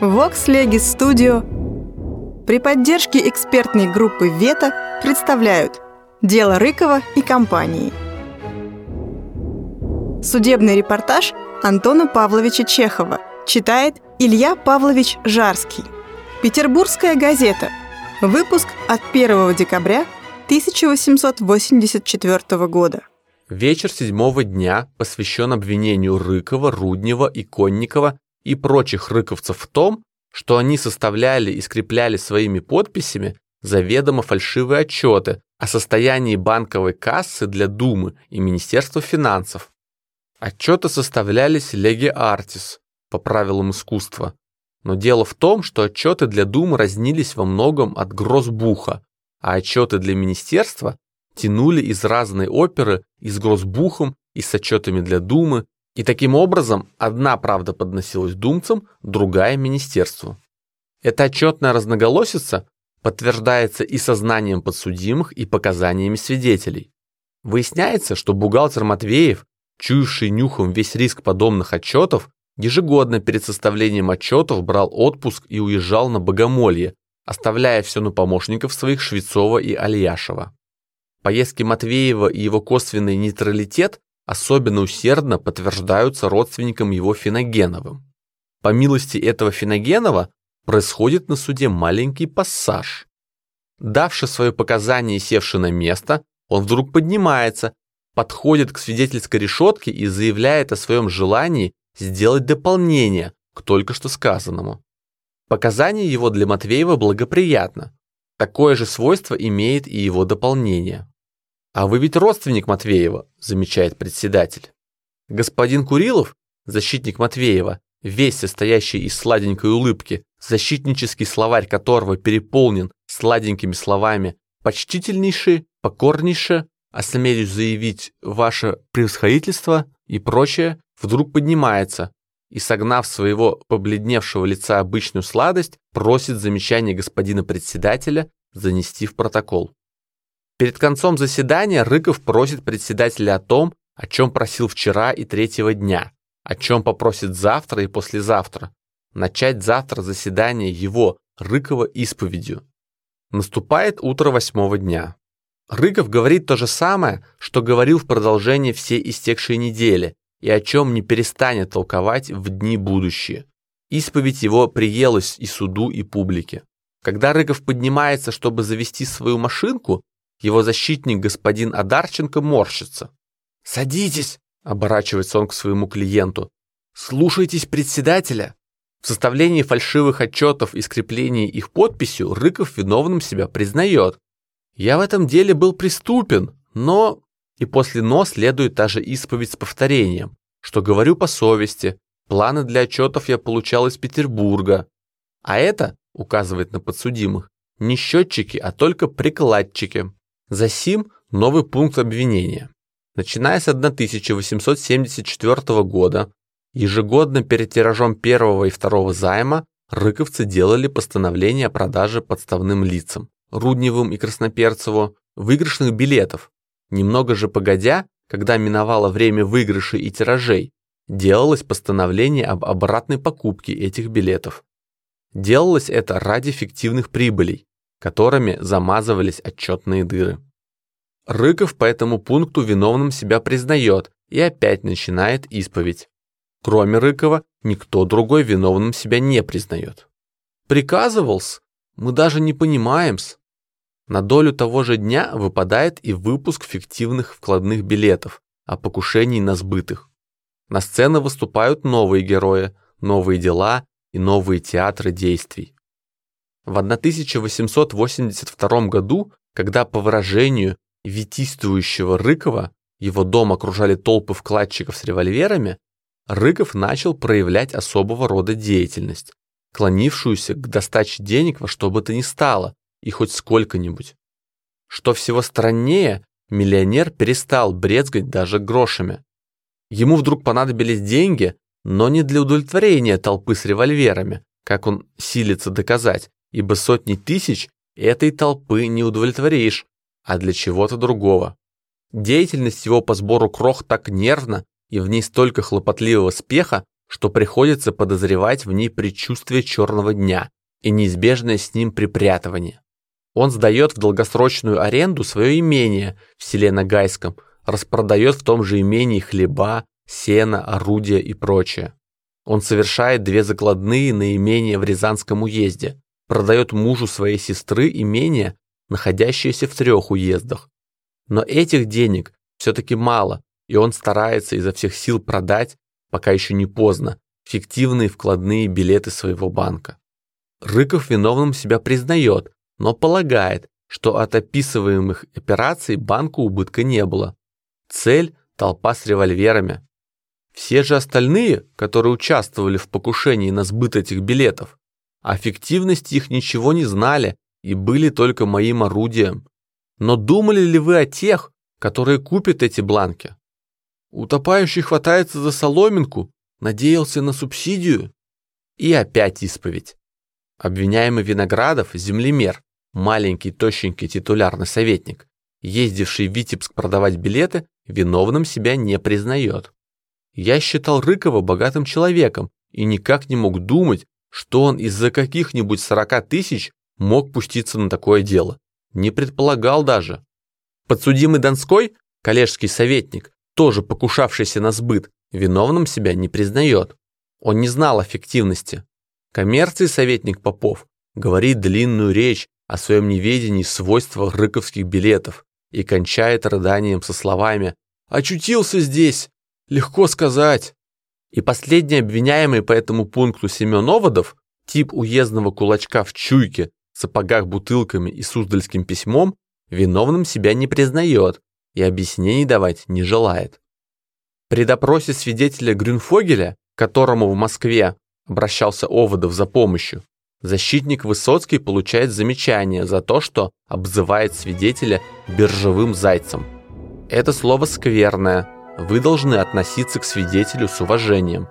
Vox Legis Studio при поддержке экспертной группы «Вета» представляют «Дело Рыкова и компании». Судебный репортаж Антона Павловича Чехова читает Илья Павлович Жарский. Петербургская газета. Выпуск от 1 декабря 1884 года. Вечер седьмого дня посвящен обвинению Рыкова, Руднева и Конникова и прочих рыковцев в том, что они составляли и скрепляли своими подписями заведомо фальшивые отчеты о состоянии банковой кассы для Думы и Министерства финансов. Отчеты составлялись леги артис по правилам искусства. Но дело в том, что отчеты для Думы разнились во многом от Гросбуха, а отчеты для Министерства тянули из разной оперы и с Гросбухом, и с отчетами для Думы, и таким образом одна правда подносилась думцам, другая – министерству. Эта отчетная разноголосица подтверждается и сознанием подсудимых, и показаниями свидетелей. Выясняется, что бухгалтер Матвеев, чуявший нюхом весь риск подобных отчетов, ежегодно перед составлением отчетов брал отпуск и уезжал на богомолье, оставляя все на помощников своих Швецова и Альяшева. Поездки Матвеева и его косвенный нейтралитет особенно усердно подтверждаются родственникам его Финогеновым. По милости этого Финогенова происходит на суде маленький пассаж. Давши свое показание и севши на место, он вдруг поднимается, подходит к свидетельской решетке и заявляет о своем желании сделать дополнение к только что сказанному. Показание его для Матвеева благоприятно. Такое же свойство имеет и его дополнение. «А вы ведь родственник Матвеева», – замечает председатель. Господин Курилов, защитник Матвеева, весь состоящий из сладенькой улыбки, защитнический словарь которого переполнен сладенькими словами «почтительнейший», «покорнейше», «осмелюсь заявить ваше превосходительство» и прочее, вдруг поднимается и, согнав своего побледневшего лица обычную сладость, просит замечание господина председателя занести в протокол. Перед концом заседания Рыков просит председателя о том, о чем просил вчера и третьего дня, о чем попросит завтра и послезавтра. Начать завтра заседание его, Рыкова, исповедью. Наступает утро восьмого дня. Рыков говорит то же самое, что говорил в продолжении всей истекшей недели и о чем не перестанет толковать в дни будущие. Исповедь его приелась и суду, и публике. Когда Рыков поднимается, чтобы завести свою машинку, его защитник господин Адарченко морщится. «Садитесь!» – оборачивается он к своему клиенту. «Слушайтесь председателя!» В составлении фальшивых отчетов и скреплении их подписью Рыков виновным себя признает. «Я в этом деле был преступен, но...» И после «но» следует та же исповедь с повторением, что говорю по совести, планы для отчетов я получал из Петербурга. А это, указывает на подсудимых, не счетчики, а только прикладчики. Засим новый пункт обвинения. Начиная с 1874 года, ежегодно перед тиражом первого и второго займа рыковцы делали постановление о продаже подставным лицам, Рудневым и Красноперцеву, выигрышных билетов. Немного же погодя, когда миновало время выигрышей и тиражей, делалось постановление об обратной покупке этих билетов. Делалось это ради фиктивных прибылей, которыми замазывались отчетные дыры. Рыков по этому пункту виновным себя признает и опять начинает исповедь. Кроме Рыкова, никто другой виновным себя не признает. Приказывался? Мы даже не понимаем-с. На долю того же дня выпадает и выпуск фиктивных вкладных билетов о покушении на сбытых. На сцены выступают новые герои, новые дела и новые театры действий. В 1882 году, когда по выражению витийствующего Рыкова, его дом окружали толпы вкладчиков с револьверами, Рыков начал проявлять особого рода деятельность, клонившуюся к достаче денег во что бы то ни стало и хоть сколько-нибудь. Что всего страннее, миллионер перестал брезгать даже грошами. Ему вдруг понадобились деньги, но не для удовлетворения толпы с револьверами, как он силится доказать, ибо сотни тысяч этой толпы не удовлетворишь, а для чего-то другого. Деятельность его по сбору крох так нервна и в ней столько хлопотливого спеха, что приходится подозревать в ней предчувствие черного дня и неизбежное с ним припрятывание. Он сдает в долгосрочную аренду свое имение в селе Нагайском, распродает в том же имении хлеба, сено, орудия и прочее. Он совершает две закладные на имение в Рязанском уезде, продает мужу своей сестры имение, находящееся в трех уездах. Но этих денег все-таки мало, и он старается изо всех сил продать, пока еще не поздно, фиктивные вкладные билеты своего банка. Рыков виновным себя признает, но полагает, что от описываемых операций банку убытка не было. Цель – толпа с револьверами. Все же остальные, которые участвовали в покушении на сбыт этих билетов, о фиктивности их ничего не знали и были только моим орудием. Но думали ли вы о тех, которые купят эти бланки? Утопающий хватается за соломинку, надеялся на субсидию. И опять исповедь. Обвиняемый Виноградов – землемер, маленький тощенький титулярный советник, ездивший в Витебск продавать билеты, виновным себя не признает. Я считал Рыкова богатым человеком и никак не мог думать, что он из-за каких-нибудь 40 тысяч мог пуститься на такое дело. Не предполагал даже. Подсудимый Донской, коллежский советник, тоже покушавшийся на сбыт, виновным себя не признает. Он не знал эффективности. Коммерции советник Попов говорит длинную речь о своем неведении свойства рыковских билетов и кончает рыданием со словами «Очутился здесь! Легко сказать!» И последний обвиняемый по этому пункту Семен Оводов, тип уездного кулачка в чуйке, сапогах бутылками и суздальским письмом, виновным себя не признает и объяснений давать не желает. При допросе свидетеля Грюнфогеля, которому в Москве обращался Оводов за помощью, защитник Высоцкий получает замечание за то, что обзывает свидетеля биржевым зайцем. Это слово скверное, вы должны относиться к свидетелю с уважением.